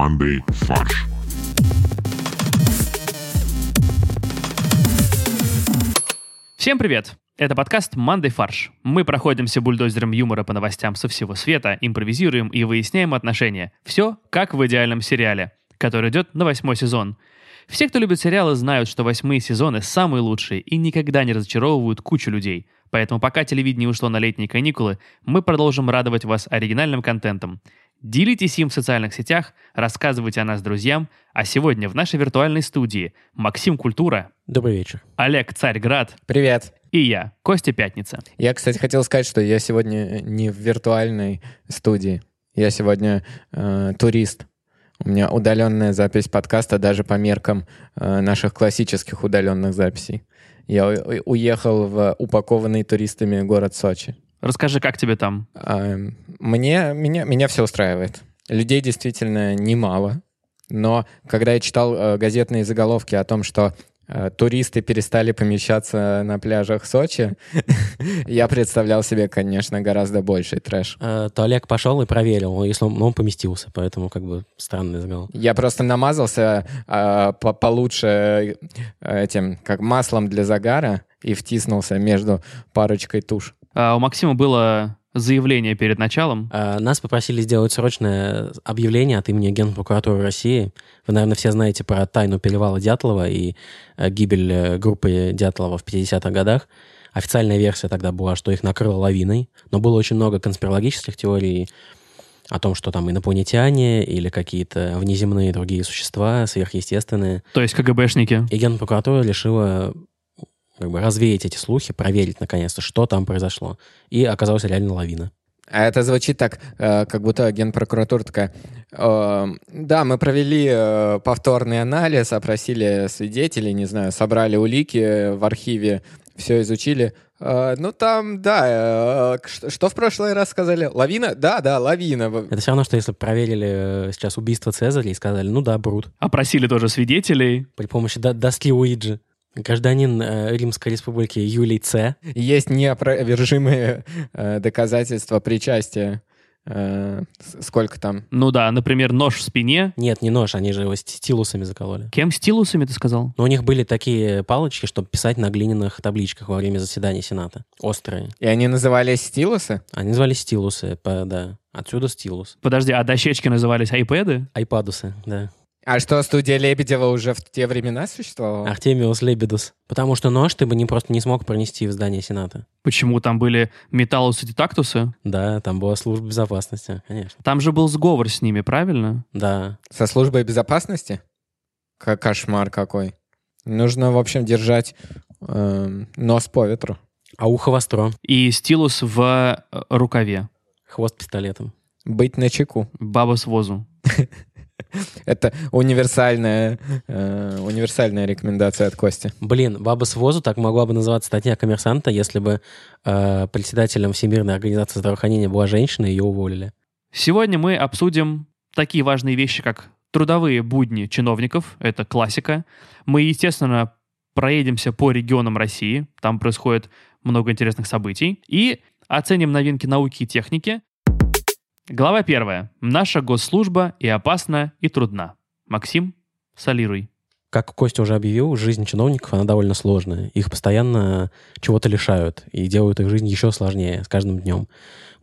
командой «Фарш». Всем привет! Это подкаст «Мандай фарш». Мы проходимся бульдозером юмора по новостям со всего света, импровизируем и выясняем отношения. Все как в идеальном сериале, который идет на восьмой сезон. Все, кто любит сериалы, знают, что восьмые сезоны самые лучшие и никогда не разочаровывают кучу людей. Поэтому пока телевидение ушло на летние каникулы, мы продолжим радовать вас оригинальным контентом. Делитесь им в социальных сетях, рассказывайте о нас друзьям. А сегодня в нашей виртуальной студии Максим Культура, Добрый вечер. Олег Царьград Привет. и я, Костя Пятница. Я, кстати, хотел сказать, что я сегодня не в виртуальной студии. Я сегодня э, турист. У меня удаленная запись подкаста даже по меркам э, наших классических удаленных записей. Я у- уехал в упакованный туристами город Сочи. Расскажи, как тебе там? А, Мне, меня, меня все устраивает. Людей действительно немало. Но когда я читал э, газетные заголовки о том, что э, туристы перестали помещаться на пляжах Сочи, я представлял себе, конечно, гораздо больший трэш. Э, То Олег пошел и проверил, если он, ну, он поместился, поэтому как бы странный заголовок. Я просто намазался по- получше этим, как маслом для загара, и втиснулся между парочкой туш. А, у Максима было заявление перед началом. Э, Нас попросили сделать срочное объявление от имени Генпрокуратуры России. Вы, наверное, все знаете про тайну перевала Дятлова и э, гибель э, группы Дятлова в 50-х годах. Официальная версия тогда была, что их накрыло лавиной, но было очень много конспирологических теорий о том, что там инопланетяне или какие-то внеземные другие существа, сверхъестественные. То есть КГБшники. И Генпрокуратура решила как бы развеять эти слухи, проверить наконец-то, что там произошло. И оказалась реально лавина. А это звучит так, э, как будто генпрокуратура такая, э, да, мы провели э, повторный анализ, опросили свидетелей, не знаю, собрали улики в архиве, все изучили. Ну там, да, что, в прошлый раз сказали? Лавина? Да, да, лавина. Это все равно, что если бы проверили сейчас убийство Цезаря и сказали, ну да, Брут, Опросили тоже свидетелей. при помощи до- доски Уиджи. Гражданин э, Римской Республики Юлий Ц. Есть неопровержимые э, доказательства причастия. Э, сколько там? Ну да, например, нож в спине. Нет, не нож, они же его ст- стилусами закололи. Кем стилусами ты сказал? Но у них были такие палочки, чтобы писать на глиняных табличках во время заседания Сената. Острые. И они назывались стилусы? Они назывались стилусы, по- да. Отсюда стилус. Подожди, а дощечки назывались айпэды? Айпадусы, да. А что, студия Лебедева уже в те времена существовала? Артемиус Лебедус. Потому что нож ты бы не просто не смог пронести в здание Сената. Почему там были металлусы и тактусы? Да, там была служба безопасности, конечно. Там же был сговор с ними, правильно? Да. Со службой безопасности? К- кошмар какой. Нужно, в общем, держать эм, нос по ветру. А ухо востро. И стилус в э, рукаве. Хвост пистолетом. Быть на чеку. Баба с возу. Это универсальная, э, универсальная рекомендация от Кости. Блин, баба с возу так могла бы называться статья коммерсанта, если бы э, председателем Всемирной организации здравоохранения была женщина, и ее уволили. Сегодня мы обсудим такие важные вещи, как трудовые будни чиновников. Это классика. Мы, естественно, проедемся по регионам России. Там происходит много интересных событий. И оценим новинки науки и техники. Глава первая. Наша госслужба и опасна, и трудна. Максим, солируй. Как Костя уже объявил, жизнь чиновников, она довольно сложная. Их постоянно чего-то лишают и делают их жизнь еще сложнее с каждым днем.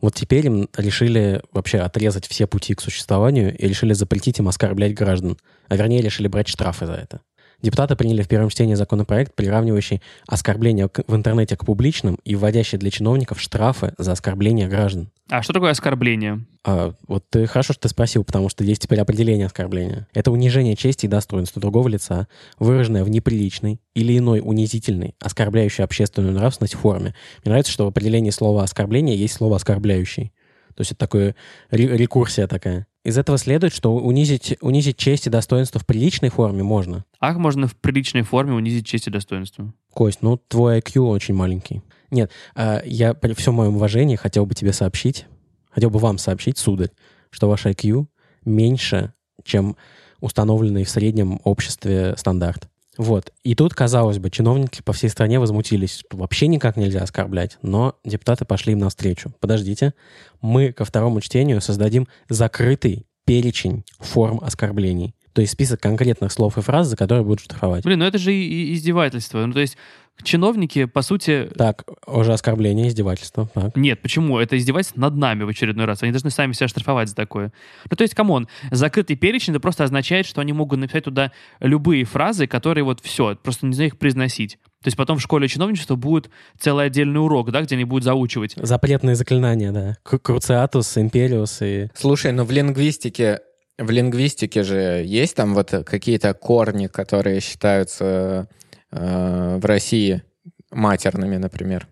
Вот теперь им решили вообще отрезать все пути к существованию и решили запретить им оскорблять граждан. А вернее, решили брать штрафы за это. Депутаты приняли в первом чтении законопроект, приравнивающий оскорбления к- в интернете к публичным и вводящий для чиновников штрафы за оскорбление граждан. А что такое оскорбление? А, вот ты хорошо, что ты спросил, потому что есть теперь определение оскорбления. Это унижение чести и достоинства другого лица, выраженное в неприличной или иной унизительной, оскорбляющей общественную нравственность форме. Мне нравится, что в определении слова оскорбление есть слово оскорбляющий. То есть это такое ре- рекурсия такая. Из этого следует, что унизить, унизить честь и достоинство в приличной форме можно. Ах, можно в приличной форме унизить честь и достоинство. Кость, ну твой IQ очень маленький. Нет, а, я при всем моем уважении хотел бы тебе сообщить, хотел бы вам сообщить, сударь, что ваш IQ меньше, чем установленный в среднем обществе стандарт. Вот. И тут, казалось бы, чиновники по всей стране возмутились. Вообще никак нельзя оскорблять. Но депутаты пошли им навстречу. Подождите. Мы ко второму чтению создадим закрытый перечень форм оскорблений. То есть список конкретных слов и фраз, за которые будут штрафовать. Блин, ну это же издевательство. Ну, то есть чиновники, по сути... Так, уже оскорбление, издевательство. Так. Нет, почему? Это издевательство над нами в очередной раз. Они должны сами себя штрафовать за такое. Ну, то есть, come on, закрытый перечень, это просто означает, что они могут написать туда любые фразы, которые вот все, просто нельзя их произносить. То есть потом в школе чиновничества будет целый отдельный урок, да, где они будут заучивать. Запретные заклинания, да. Круциатус, империус и... Слушай, ну в лингвистике, в лингвистике же есть там вот какие-то корни, которые считаются э, в России матерными, например.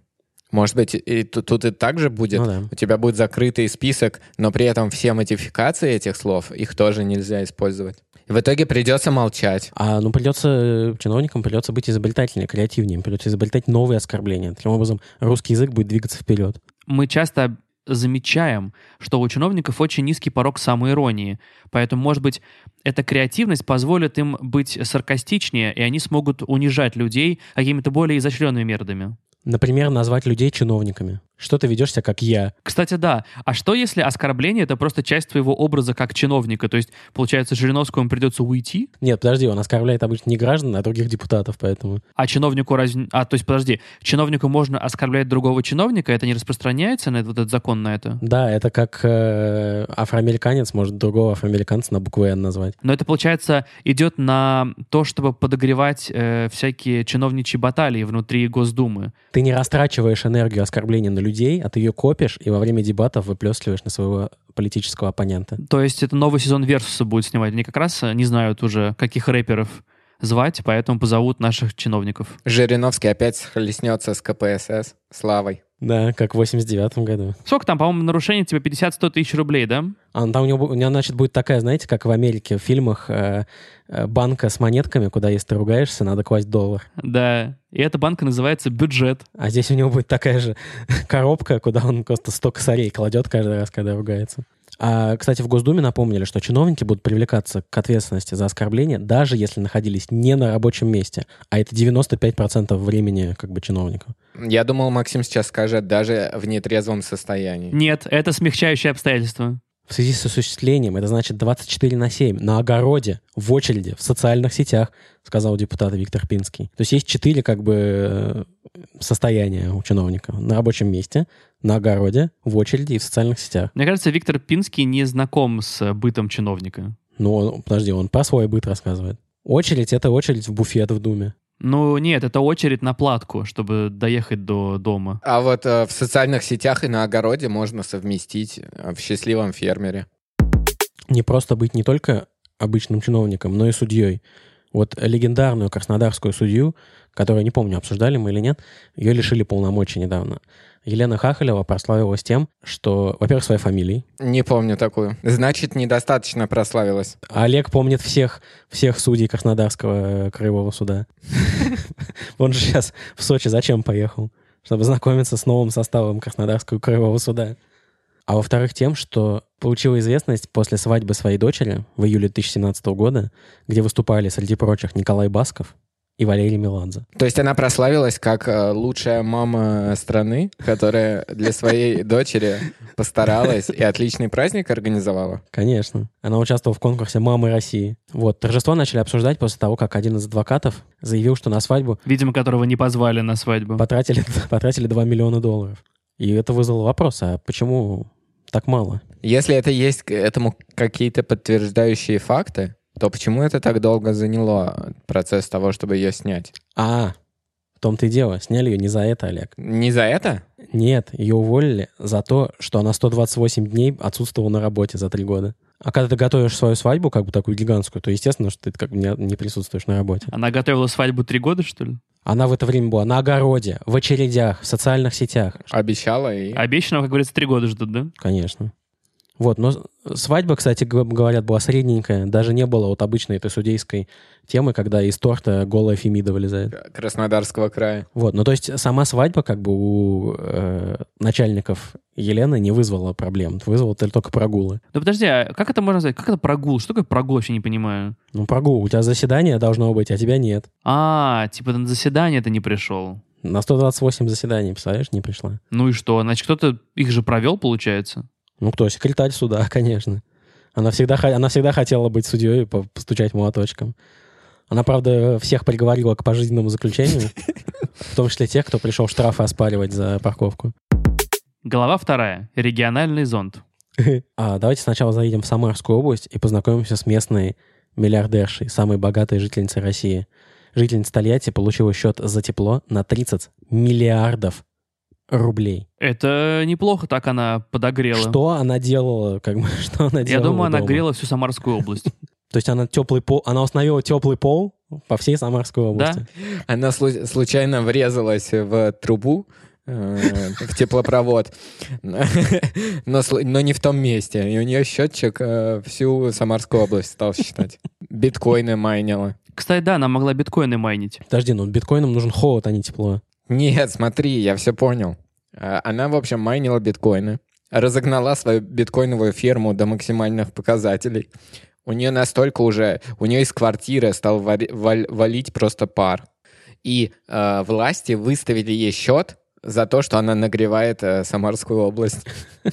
Может быть, и тут, тут и так же будет? Ну да. У тебя будет закрытый список, но при этом все модификации этих слов, их тоже нельзя использовать. В итоге придется молчать. А ну придется, э, чиновникам придется быть изобретательнее, креативнее, придется изобретать новые оскорбления. Таким образом, русский язык будет двигаться вперед. Мы часто замечаем, что у чиновников очень низкий порог самоиронии. Поэтому, может быть, эта креативность позволит им быть саркастичнее, и они смогут унижать людей какими-то более изощренными методами. Например, назвать людей чиновниками. Что ты ведешь себя как я? Кстати, да. А что, если оскорбление — это просто часть твоего образа как чиновника? То есть, получается, Жириновскому придется уйти, Нет, подожди, он оскорбляет обычно не граждан, а других депутатов, поэтому... а чиновнику разве... А, то есть, подожди, чиновнику можно оскорблять другого чиновника, это не распространяется на вот этот закон на это? Да, это как э, афроамериканец может другого афроамериканца на букву «Н» назвать. Но это, получается, идет на то, чтобы подогревать э, всякие чиновничьи баталии внутри Госдумы. Ты не растрачиваешь энергию оскорбления на людей, а ты ее копишь и во время дебатов выплескиваешь на своего политического оппонента. То есть это новый сезон Версуса будет снимать. Они как раз э, не знают уже, каких рэперов звать, поэтому позовут наших чиновников. Жириновский опять схлестнется с КПСС. Славой. Да, как в 89 году. Сколько там, по-моему, нарушений типа 50-100 тысяч рублей, да? А там у него, у него, значит, будет такая, знаете, как в Америке в фильмах э, э, банка с монетками, куда если ты ругаешься, надо класть доллар. Да. И эта банка называется бюджет. А здесь у него будет такая же коробка, куда он просто 100 косарей кладет каждый раз, когда ругается. А, кстати, в Госдуме напомнили, что чиновники будут привлекаться к ответственности за оскорбление, даже если находились не на рабочем месте. А это 95% времени как бы чиновников. Я думал, Максим сейчас скажет, даже в нетрезвом состоянии. Нет, это смягчающее обстоятельство. В связи с осуществлением, это значит 24 на 7, на огороде, в очереди, в социальных сетях, сказал депутат Виктор Пинский. То есть есть четыре как бы э, состояния у чиновника. На рабочем месте, на огороде, в очереди и в социальных сетях. Мне кажется, Виктор Пинский не знаком с бытом чиновника. Ну, он- подожди, он про свой быт рассказывает. Очередь — это очередь в буфет в Думе. Ну, нет, это очередь на платку, чтобы доехать до дома. А вот э, в социальных сетях и на огороде можно совместить э, в счастливом фермере. Не просто быть не только обычным чиновником, но и судьей. Вот легендарную краснодарскую судью, которую, не помню, обсуждали мы или нет, ее лишили полномочий недавно. Елена Хахалева прославилась тем, что, во-первых, своей фамилией. Не помню такую. Значит, недостаточно прославилась. Олег помнит всех, всех судей Краснодарского э, краевого суда. Он же сейчас в Сочи зачем поехал? Чтобы знакомиться с новым составом Краснодарского краевого суда. А во-вторых, тем, что получила известность после свадьбы своей дочери в июле 2017 года, где выступали, среди прочих, Николай Басков и Валерий Меладзе. То есть она прославилась как э, лучшая мама страны, которая для своей дочери постаралась и отличный праздник организовала. Конечно. Она участвовала в конкурсе «Мамы России». Вот, торжество начали обсуждать после того, как один из адвокатов заявил, что на свадьбу Видимо, которого не позвали на свадьбу. потратили, потратили 2 миллиона долларов. И это вызвало вопрос, а почему так мало? Если это есть к этому какие-то подтверждающие факты, то почему это так долго заняло процесс того, чтобы ее снять? А, в том-то и дело, сняли ее не за это, Олег. Не за это? Нет, ее уволили за то, что она 128 дней отсутствовала на работе за три года. А когда ты готовишь свою свадьбу, как бы такую гигантскую, то естественно, что ты как бы не, не присутствуешь на работе. Она готовила свадьбу три года, что ли? Она в это время была на огороде, в очередях, в социальных сетях. Обещала и... Обещанного, как говорится, три года ждут, да? Конечно. Вот, но свадьба, кстати, говорят, была средненькая. Даже не было вот обычной этой судейской темы, когда из торта голая Фемида вылезает. Краснодарского края. Вот, ну то есть сама свадьба как бы у э, начальников Елены не вызвала проблем. Вызвала только- прогулы. Ну подожди, а как это можно сказать? Как это прогул? Что такое прогул, вообще не понимаю. Ну прогул, у тебя заседание должно быть, а тебя нет. А, типа на заседание ты не пришел. На 128 заседаний, представляешь, не пришла. Ну и что? Значит, кто-то их же провел, получается? Ну кто, секретарь суда, конечно. Она всегда, она всегда хотела быть судьей и по- постучать молоточком. Она, правда, всех приговорила к пожизненному заключению, в том числе тех, кто пришел штрафы оспаривать за парковку. Глава вторая. Региональный зонд. А давайте сначала заедем в Самарскую область и познакомимся с местной миллиардершей, самой богатой жительницей России. Жительница Тольятти получила счет за тепло на 30 миллиардов рублей. Это неплохо так она подогрела. Что она делала? Как бы, что она Я делала думаю, она дома? грела всю Самарскую область. То есть она теплый пол, она установила теплый пол по всей Самарской области. Она слу- случайно врезалась в трубу, э, в теплопровод, но, но не в том месте. И у нее счетчик э, всю Самарскую область стал считать. Биткоины майнила. Кстати, да, она могла биткоины майнить. Подожди, ну биткоинам нужен холод, а не тепло. Нет, смотри, я все понял. А, Она, в общем, майнила биткоины, разогнала свою биткоиновую ферму до максимальных показателей. У нее настолько уже, у нее из квартиры стал валить просто пар. И э, власти выставили ей счет за то, что она нагревает э, Самарскую область.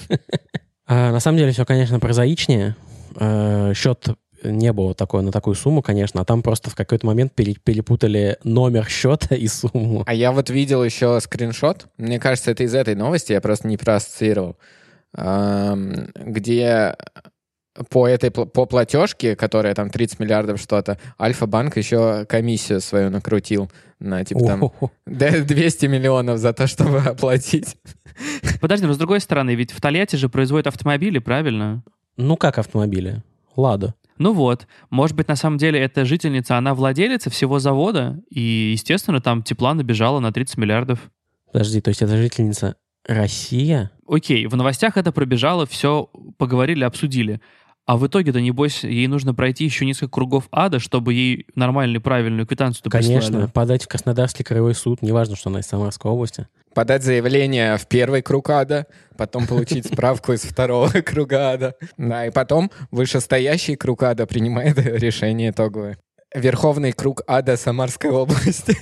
А, на самом деле все, конечно, прозаичнее. А, счет не было такой на такую сумму, конечно, а там просто в какой-то момент пере- перепутали номер счета и сумму. А я вот видел еще скриншот, мне кажется, это из этой новости, я просто не проассоциировал, где по этой по платежке, которая там 30 миллиардов что-то, Альфа-банк еще комиссию свою накрутил на типа там О-хо-хо. да, 200 миллионов за то, чтобы оплатить. Подожди, но с другой стороны, ведь в Тольятти же производят автомобили, правильно? Ну как автомобили? Лада. Ну вот, может быть, на самом деле эта жительница, она владелица всего завода, и, естественно, там тепла набежало на 30 миллиардов. Подожди, то есть это жительница Россия? Окей, в новостях это пробежало, все поговорили, обсудили. А в итоге-то, небось, ей нужно пройти еще несколько кругов ада, чтобы ей нормальную, правильную квитанцию Конечно, подать в Краснодарский краевой суд, неважно, что она из Самарской области. Подать заявление в первый круг ада, потом получить справку из второго круга ада. Да, и потом вышестоящий круг ада принимает решение итоговое. Верховный круг ада Самарской области.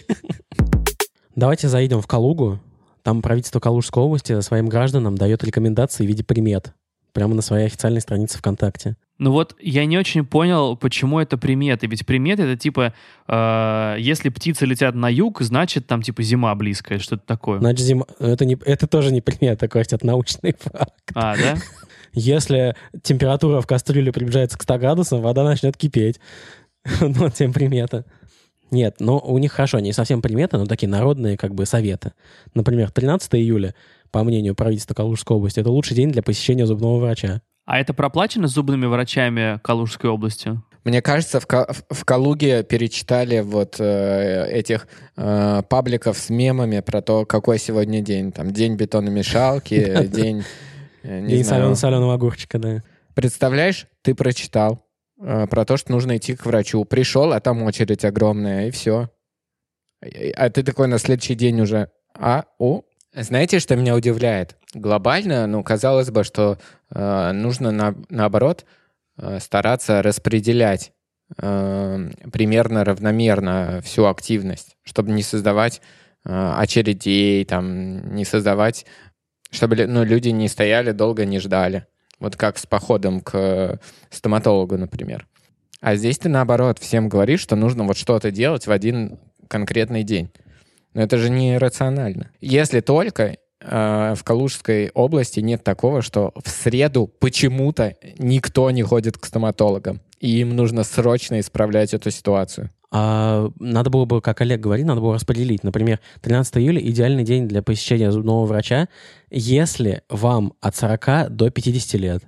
Давайте заедем в Калугу. Там правительство Калужской области своим гражданам дает рекомендации в виде примет. Прямо на своей официальной странице ВКонтакте. Ну вот я не очень понял, почему это приметы. Ведь приметы это типа, э, если птицы летят на юг, значит там типа зима близкая, что-то такое. Значит, зима... это, не... это тоже не примета, Костя, это научный факт. А, да? Если температура в кастрюле приближается к 100 градусам, вода начнет кипеть. Ну, тем примета. Нет, но у них хорошо, не совсем приметы, но такие народные как бы советы. Например, 13 июля, по мнению правительства Калужской области, это лучший день для посещения зубного врача. А это проплачено зубными врачами Калужской области? Мне кажется, в, Ка- в- Калуге перечитали вот э, этих э, пабликов с мемами про то, какой сегодня день. Там день бетономешалки, день... э, День соленого огурчика, да. Представляешь, ты прочитал э, про то, что нужно идти к врачу. Пришел, а там очередь огромная, и все. А ты такой на следующий день уже, а, о. Знаете, что меня удивляет? Глобально, ну, казалось бы, что э, нужно, на- наоборот, э, стараться распределять э, примерно равномерно всю активность, чтобы не создавать э, очередей, там, не создавать, чтобы ну, люди не стояли долго, не ждали. Вот как с походом к стоматологу, например. А здесь ты наоборот всем говоришь, что нужно вот что-то делать в один конкретный день. Но это же не рационально. Если только э, в Калужской области нет такого, что в среду почему-то никто не ходит к стоматологам, и им нужно срочно исправлять эту ситуацию. А надо было бы, как Олег говорит, надо было распределить. Например, 13 июля идеальный день для посещения зубного врача, если вам от 40 до 50 лет.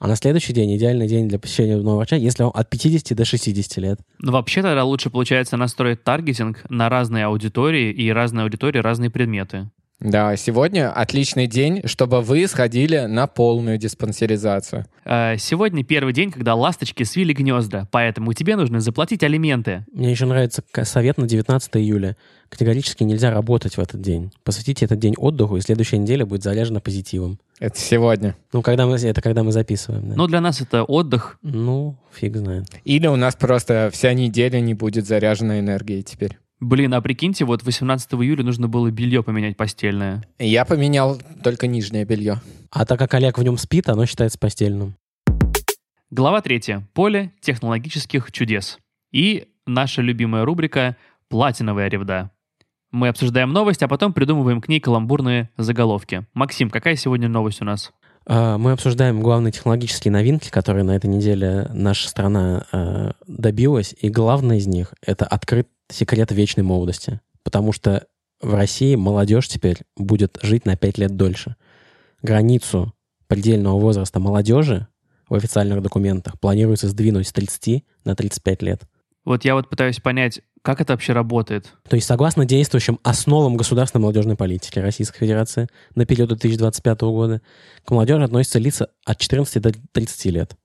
А на следующий день идеальный день для посещения зубного врача, если вам от 50 до 60 лет. Ну, вообще тогда лучше, получается, настроить таргетинг на разные аудитории и разные аудитории, разные предметы. Да, сегодня отличный день, чтобы вы сходили на полную диспансеризацию. Э, Сегодня первый день, когда ласточки свили гнезда, поэтому тебе нужно заплатить алименты. Мне еще нравится совет на 19 июля. Категорически нельзя работать в этот день. Посвятите этот день отдыху, и следующая неделя будет заряжена позитивом. Это сегодня. Ну, когда мы, это когда мы записываем, да. Но для нас это отдых. Ну, фиг знает. Или у нас просто вся неделя не будет заряжена энергией теперь. Блин, а прикиньте, вот 18 июля нужно было белье поменять постельное. Я поменял только нижнее белье. А так как Олег в нем спит, оно считается постельным. Глава третья. Поле технологических чудес. И наша любимая рубрика «Платиновая ревда». Мы обсуждаем новость, а потом придумываем к ней каламбурные заголовки. Максим, какая сегодня новость у нас? А, Мы обсуждаем главные технологические новинки, которые на этой неделе наша страна э, добилась. И главное из них — это открыт секрет вечной молодости. Потому что в России молодежь теперь будет жить на 5 лет дольше. Границу предельного возраста молодежи в официальных документах планируется сдвинуть с 30 на 35 лет. Вот я вот пытаюсь понять, как это вообще работает. То есть, согласно действующим основам государственной молодежной политики Российской Федерации на период 2025 года, к молодежи относятся лица от 14 до 30 лет.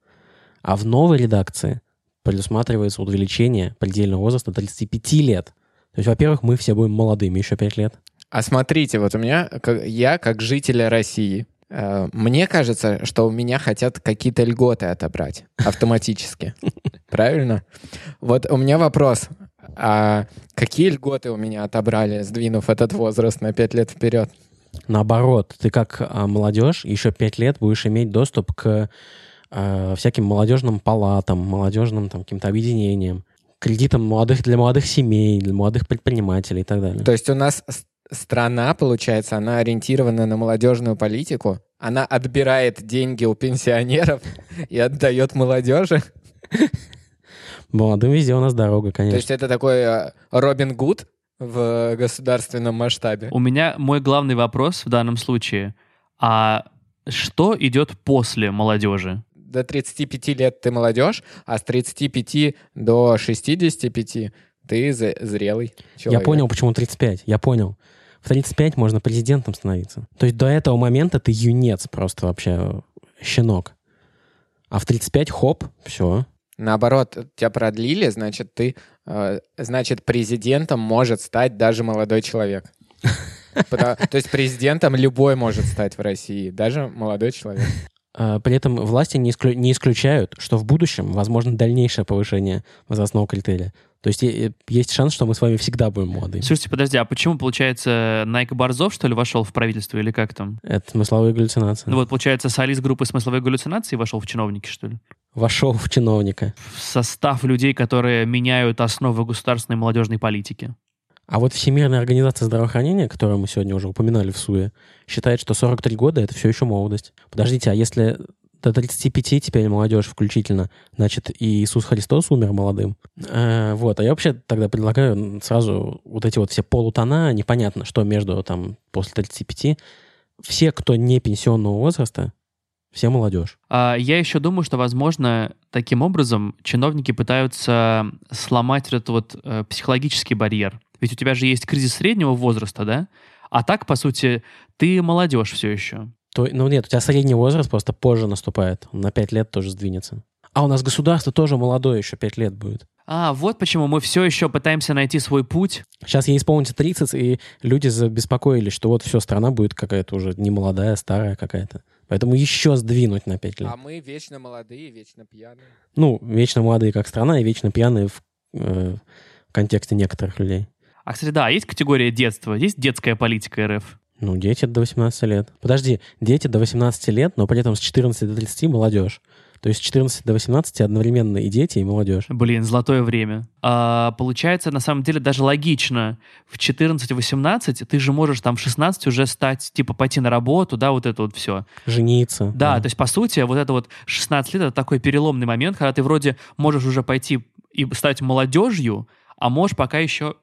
А в новой редакции предусматривается увеличение предельного возраста до 35 лет. То есть, во-первых, мы все будем молодыми еще 5 лет. А смотрите, вот у меня, я как житель России, э, мне кажется, что у меня хотят какие-то льготы отобрать автоматически. Правильно? Вот у меня вопрос. А какие льготы у меня отобрали, сдвинув этот возраст на 5 лет вперед? Наоборот, ты как а, молодежь еще 5 лет будешь иметь доступ к а, всяким молодежным палатам, молодежным там, каким-то объединениям, кредитам молодых, для молодых семей, для молодых предпринимателей и так далее. То есть у нас страна, получается, она ориентирована на молодежную политику, она отбирает деньги у пенсионеров и отдает молодежи. Молодым везде у нас дорога, То конечно. есть это такой э, Робин Гуд в государственном масштабе. У меня мой главный вопрос в данном случае. А что идет после молодежи? До 35 лет ты молодежь, а с 35 до 65 ты зрелый Я человек. понял, почему 35. Я понял. В 35 можно президентом становиться. То есть до этого момента ты юнец просто вообще, щенок. А в 35 хоп, все. Наоборот, тебя продлили, значит, ты, э, значит, президентом может стать даже молодой человек. То есть президентом любой может стать в России, даже молодой человек. А, При этом власти не, исклю- не исключают, что в будущем возможно дальнейшее повышение возрастного критерия. То есть е- есть шанс, что мы с вами всегда будем молодыми. Слушайте, подожди, а почему, получается, Найк Борзов, что ли, вошел в правительство или как там? Это смысловые галлюцинации. Ну вот, получается, солист группы смысловой галлюцинации вошел в чиновники, что ли? Вошел в чиновника. В состав людей, которые меняют основы государственной молодежной политики. А вот Всемирная организация здравоохранения, которую мы сегодня уже упоминали в СУЕ, считает, что 43 года — это все еще молодость. Подождите, а если до 35 теперь молодежь включительно, значит, и Иисус Христос умер молодым? Э, вот, а я вообще тогда предлагаю сразу вот эти вот все полутона, непонятно, что между там после 35. Все, кто не пенсионного возраста, все молодежь. А я еще думаю, что, возможно, таким образом чиновники пытаются сломать этот вот э, психологический барьер. Ведь у тебя же есть кризис среднего возраста, да? А так, по сути, ты молодежь все еще. То, ну нет, у тебя средний возраст просто позже наступает. Он на 5 лет тоже сдвинется. А у нас государство тоже молодое, еще 5 лет будет. А, вот почему мы все еще пытаемся найти свой путь. Сейчас ей исполнится 30, и люди забеспокоились, что вот все, страна будет какая-то уже не молодая, старая какая-то. Поэтому еще сдвинуть на 5 лет. А мы вечно молодые, вечно пьяные. Ну, вечно молодые как страна и вечно пьяные в, э, в контексте некоторых людей. А, кстати, да, есть категория детства, есть детская политика РФ. Ну, дети до 18 лет. Подожди, дети до 18 лет, но при этом с 14 до 30 молодежь. То есть с 14 до 18 одновременно и дети, и молодежь. Блин, золотое время. А, получается, на самом деле, даже логично. В 14-18 ты же можешь там в 16 уже стать, типа, пойти на работу, да, вот это вот все. Жениться. Да, то есть, по сути, вот это вот 16 лет — это такой переломный момент, когда ты вроде можешь уже пойти и стать молодежью, а можешь пока еще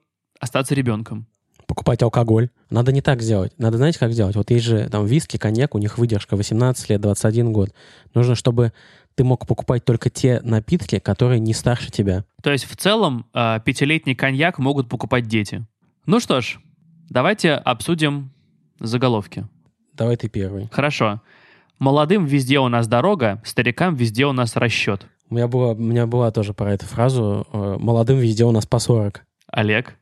остаться ребенком. покупать алкоголь. Надо не так сделать. Надо, знаете, как сделать? Вот есть же там виски, коньяк, у них выдержка 18 лет, 21 год. Нужно, чтобы ты мог покупать только те напитки, которые не старше тебя. То есть, в целом, а, пятилетний коньяк могут покупать дети. Ну что ж, давайте обсудим заголовки. Давай ты первый. Хорошо. Молодым везде у нас дорога, старикам везде у нас расчет. У меня была, у меня была тоже про эту фразу. э, Молодым везде у нас по 40. Олег?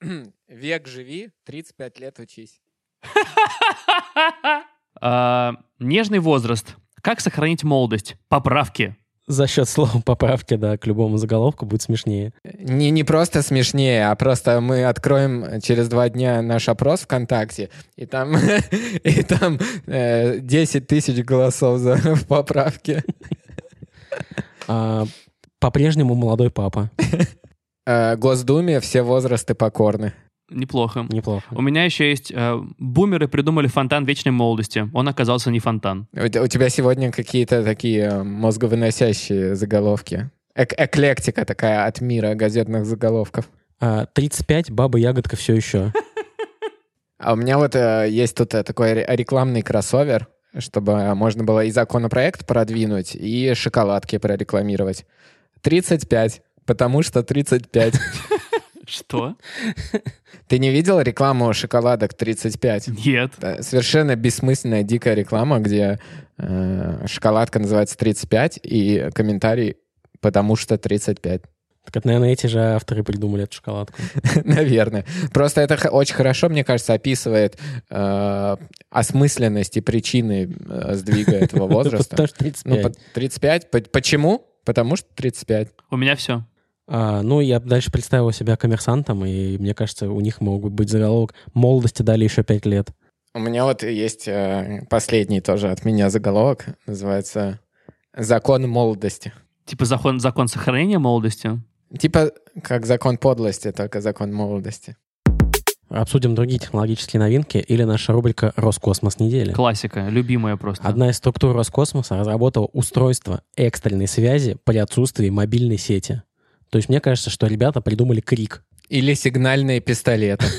Век живи, 35 лет учись. А, Нежный возраст. Как сохранить молодость? Поправки. За счет слова поправки, да, к любому заголовку будет смешнее. Не, не просто смешнее, а просто мы откроем через два дня наш опрос ВКонтакте, и там, и там э, 10 тысяч голосов за в поправке. А, по-прежнему молодой папа. Э, Госдуме все возрасты покорны. Неплохо. Неплохо. У меня еще есть... э, бумеры придумали фонтан вечной молодости. Он оказался не фонтан. У, у тебя сегодня какие-то такие э, мозговыносящие заголовки. Эк- эклектика такая от мира газетных заголовков. А, 35, баба ягодка все еще. А у меня вот э, есть тут э, такой ре- рекламный кроссовер, чтобы можно было и законопроект продвинуть, и шоколадки прорекламировать. 35, потому что 35. Что? Ты не видел рекламу шоколадок 35? Нет. Это совершенно бессмысленная дикая реклама, где э, шоколадка называется 35, и комментарий «потому что 35». Так это, наверное, эти же авторы придумали эту шоколадку. Наверное. Просто это очень хорошо, мне кажется, описывает э, осмысленность и причины э, сдвига этого возраста. Потому что 35. Ну, по 35. По- Почему? Потому что 35. У меня все. А, ну, я дальше представил себя коммерсантом, и мне кажется, у них могут быть заголовок «Молодости дали еще пять лет». У меня вот есть э, последний тоже от меня заголовок. Называется «Закон молодости». Типа закон, закон сохранения молодости. Типа как закон подлости, только закон молодости. Обсудим другие технологические новинки или наша рубрика «Роскосмос недели». Классика. Любимая просто. Одна из структур Роскосмоса разработала устройство экстренной связи при отсутствии мобильной сети. То есть мне кажется, что ребята придумали крик. Или сигнальные пистолеты.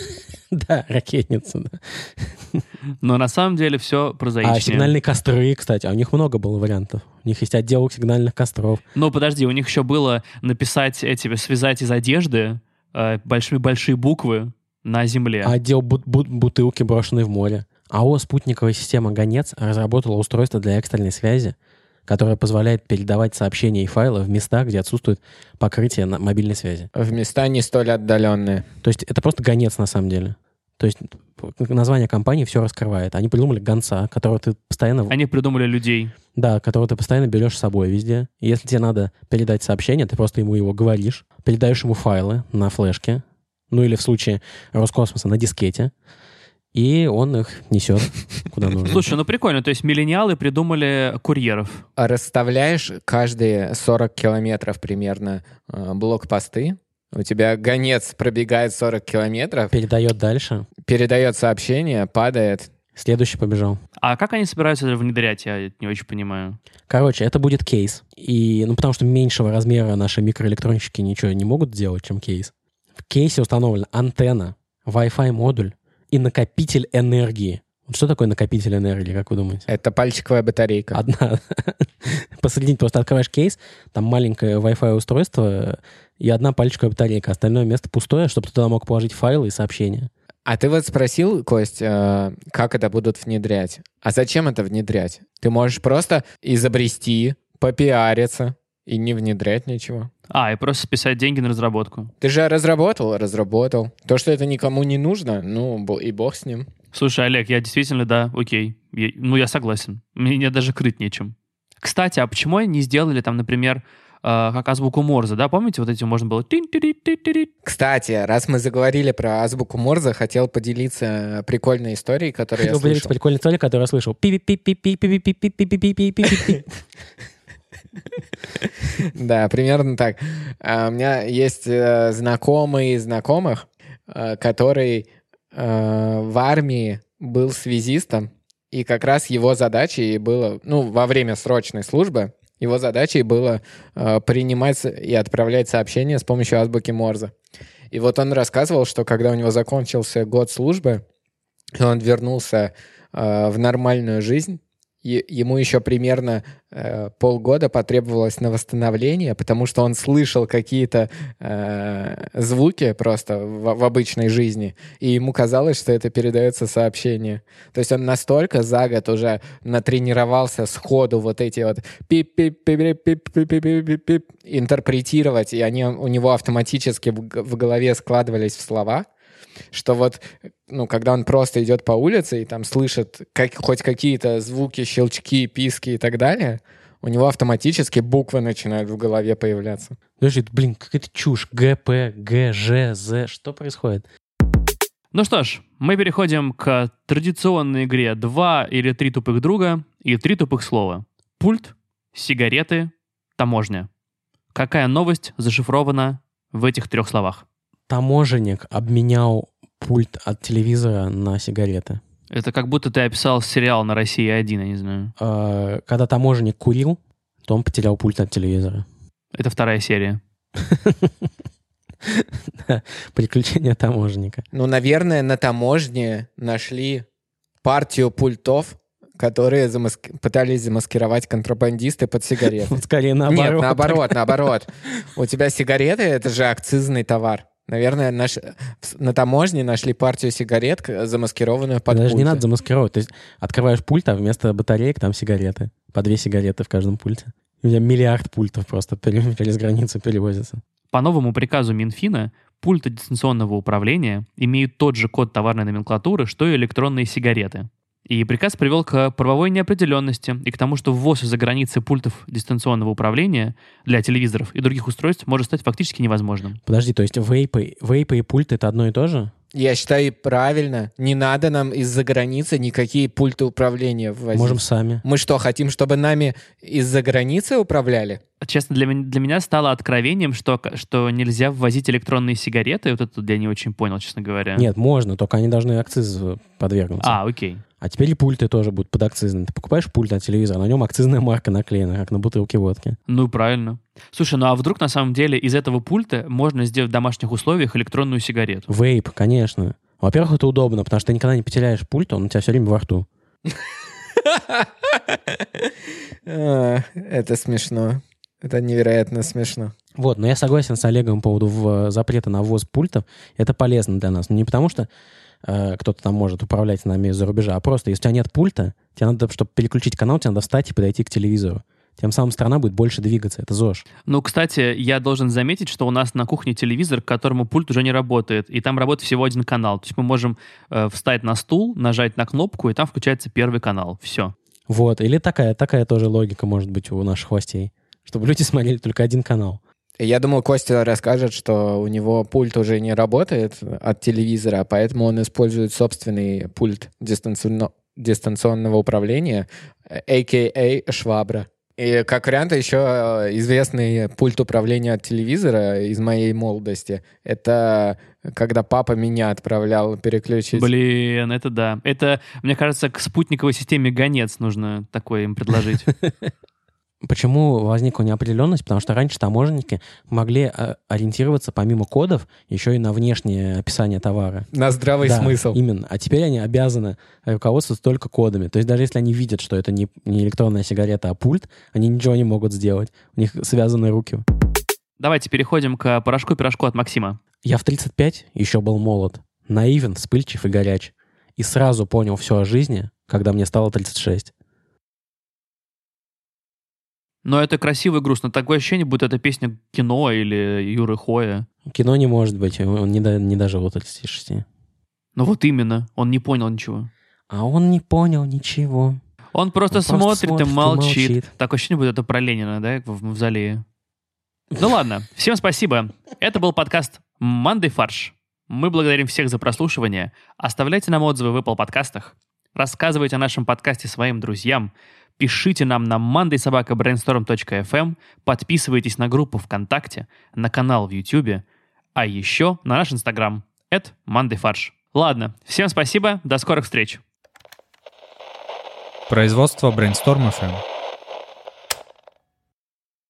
Да, ракетница. да. Но на самом деле все прозаичнее. А сигнальные костры, кстати, а у них много было вариантов. У них есть отдел сигнальных костров. Ну, подожди, у них еще было написать эти, связать из одежды э, большие большие буквы на земле. А отдел бут- бут- бутылки, брошенной в море. АО «Спутниковая система «Гонец» разработала устройство для экстренной связи, которое позволяет передавать сообщения и файлы в места, где отсутствует покрытие на мобильной связи. В места не столь отдаленные. То есть это просто гонец на самом деле. То есть название компании все раскрывает. Они придумали гонца, которого ты постоянно... Они придумали людей. Да, которого ты постоянно берешь с собой везде. И если тебе надо передать сообщение, ты просто ему его говоришь, передаешь ему файлы на флешке, ну или в случае Роскосмоса на дискете, и он их несет куда нужно. Слушай, ну прикольно. То есть миллениалы придумали курьеров. А Расставляешь каждые 40 километров примерно э, блокпосты. У тебя гонец пробегает 40 километров, Передает дальше. передает сообщение, падает. Следующий побежал. А как они собираются это внедрять, я это не очень понимаю. Короче, это будет кейс. И, ну, потому что меньшего размера наши микроэлектронщики ничего не могут сделать, чем кейс. В кейсе установлена антенна, Wi-Fi модуль и накопитель энергии. Вот что такое накопитель энергии, как вы думаете? Это пальчиковая батарейка. Одна. Посредине просто открываешь кейс, там маленькое Wi-Fi устройство и одна пальчиковая батарейка. Остальное место пустое, чтобы ты туда мог положить файлы и сообщения. А ты вот спросил, Кость, э, как это будут внедрять? А зачем это внедрять? Ты можешь просто изобрести, попиариться и не внедрять ничего. А, и просто списать деньги на разработку. Ты же разработал, разработал. То, что это никому не нужно, ну, и бог с ним. Слушай, Олег, я действительно, да, окей. Я- ну, я согласен. Мне даже крыть нечем. Кстати, а почему они не сделали там, например, э, как азбуку Морзе, да? Помните, вот этим можно было... Кстати, раз мы заговорили про азбуку Морзе, хотел поделиться прикольной историей, которую я слышал. прикольной историей, которую я слышал. Да, примерно так. А, у меня есть э, знакомый из знакомых, э, который э, в армии был связистом, и как раз его задачей было, ну, во время срочной службы, его задачей было принимать и отправлять сообщения с помощью азбуки Морзе. И вот он рассказывал, что когда у него закончился год службы, он вернулся э, в нормальную жизнь, ему еще примерно э, полгода потребовалось на восстановление, потому что он слышал какие-то э, звуки просто в, в обычной жизни, и ему казалось, что это передается сообщение. То есть он настолько за год уже натренировался сходу вот эти вот пип-пип-пип-пип-пип-пип-пип интерпретировать, и они у него автоматически в, в голове складывались в слова, что вот, ну, когда он просто идет по улице и там слышит как, хоть какие-то звуки, щелчки, писки и так далее, у него автоматически буквы начинают в голове появляться. Подожди, блин, какая-то чушь. ГП, ГЖ, З. Что происходит? Ну что ж, мы переходим к традиционной игре «Два или три тупых друга» и «Три тупых слова». Пульт, сигареты, таможня. Какая новость зашифрована в этих трех словах? Таможенник обменял пульт от телевизора на сигареты. Это как будто ты описал сериал на России 1, я не знаю. Э, Когда таможенник курил, то он потерял пульт от телевизора. Это вторая серия. Приключения таможенника. Ну, наверное, на таможне нашли партию пультов, которые замаск- пытались замаскировать контрабандисты под сигареты. Скорее наоборот. Нет, наоборот, наоборот. У тебя сигареты — это же акцизный товар. Наверное, наш... на таможне нашли партию сигарет, замаскированную под Даже не пульты. надо замаскировать. То есть открываешь пульт, а вместо батареек там сигареты. По две сигареты в каждом пульте. У меня миллиард пультов просто через границу перевозятся. По новому приказу Минфина пульты дистанционного управления имеют тот же код товарной номенклатуры, что и электронные сигареты. И приказ привел к правовой неопределенности и к тому, что ввоз из-за границы пультов дистанционного управления для телевизоров и других устройств может стать фактически невозможным. Подожди, то есть вейпы, вейпы и пульты — это одно и то же? Я считаю, правильно. Не надо нам из-за границы никакие пульты управления ввозить. Можем сами. Мы что, хотим, чтобы нами из-за границы управляли? Честно, для, для меня стало откровением, что, что нельзя ввозить электронные сигареты. Вот это я не очень понял, честно говоря. Нет, можно, только они должны акциз подвергнуться. А, окей. А теперь и пульты тоже будут подакцизные. Ты покупаешь пульт от телевизора, на нем акцизная марка наклеена, как на бутылке водки. Ну, правильно. Слушай, ну а вдруг на самом деле из этого пульта можно сделать в домашних условиях электронную сигарету? Вейп, конечно. Во-первых, это удобно, потому что ты никогда не потеряешь пульт, он у тебя все время во рту. А, Это смешно. Это невероятно смешно. Вот, но я согласен с Олегом по поводу в- запрета на ввоз пультов. Это полезно для нас. Но не потому, что э, кто-то там может управлять нами из-за рубежа, а просто, если у тебя нет пульта, тебе надо, чтобы переключить канал, тебе надо встать и подойти к телевизору. Тем самым страна будет больше двигаться. Это ЗОЖ. Ну, кстати, я должен заметить, что у нас на кухне телевизор, к которому пульт уже не работает, и там работает всего один канал. То есть мы можем э, встать на стул, нажать на кнопку, и там включается первый канал. Все. Вот. Или такая, такая тоже логика может быть у наших властей. Чтобы люди смотрели только один канал. Я думал, Костя расскажет, что у него пульт уже не работает от телевизора, поэтому он использует собственный пульт дистанционно- дистанционного управления, а.к.а. швабра. И как вариант еще э, известный пульт управления от телевизора из моей молодости. Это когда папа меня отправлял переключить. Блин, это да. Это, мне кажется, к спутниковой системе гонец нужно такое им предложить. Почему возникла неопределенность? Потому что раньше таможенники могли э, ориентироваться помимо кодов еще и на внешнее описание товара. На здравый Да, смысл. Именно. А теперь они обязаны руководствоваться только кодами. То есть даже если они видят, что это не, не электронная сигарета, а пульт, они ничего не могут сделать. У них связаны руки. Давайте переходим к порошку-пирожку от Максима. Я в 35 еще был молод, наивен, вспыльчив и горяч. И сразу понял все о жизни, когда мне стало 36. Но это красиво и грустно. Такое ощущение, будто это песня кино или Юры Хоя. Кино не может быть, он не, до- не дожил до 36. Ну вот именно, он не понял ничего. А он не понял ничего. Он просто Он просто смотрит, смотрит и и молчит. молчит. Такое ощущение, будто это про Ленина, да, в мавзолее. Ну ладно, всем спасибо. Это был подкаст «Мандай фарш». Мы благодарим всех за прослушивание. Оставляйте нам отзывы в Apple подкастах. Рассказывайте о нашем подкасте своим друзьям. Пишите нам на mandaysobakabrainstorm.fm. Подписывайтесь на группу ВКонтакте, на канал в YouTube, а еще на наш Инстаграм. Это «Мандайфарш». Ладно, всем спасибо, до скорых встреч. Производство Brainstorm FM.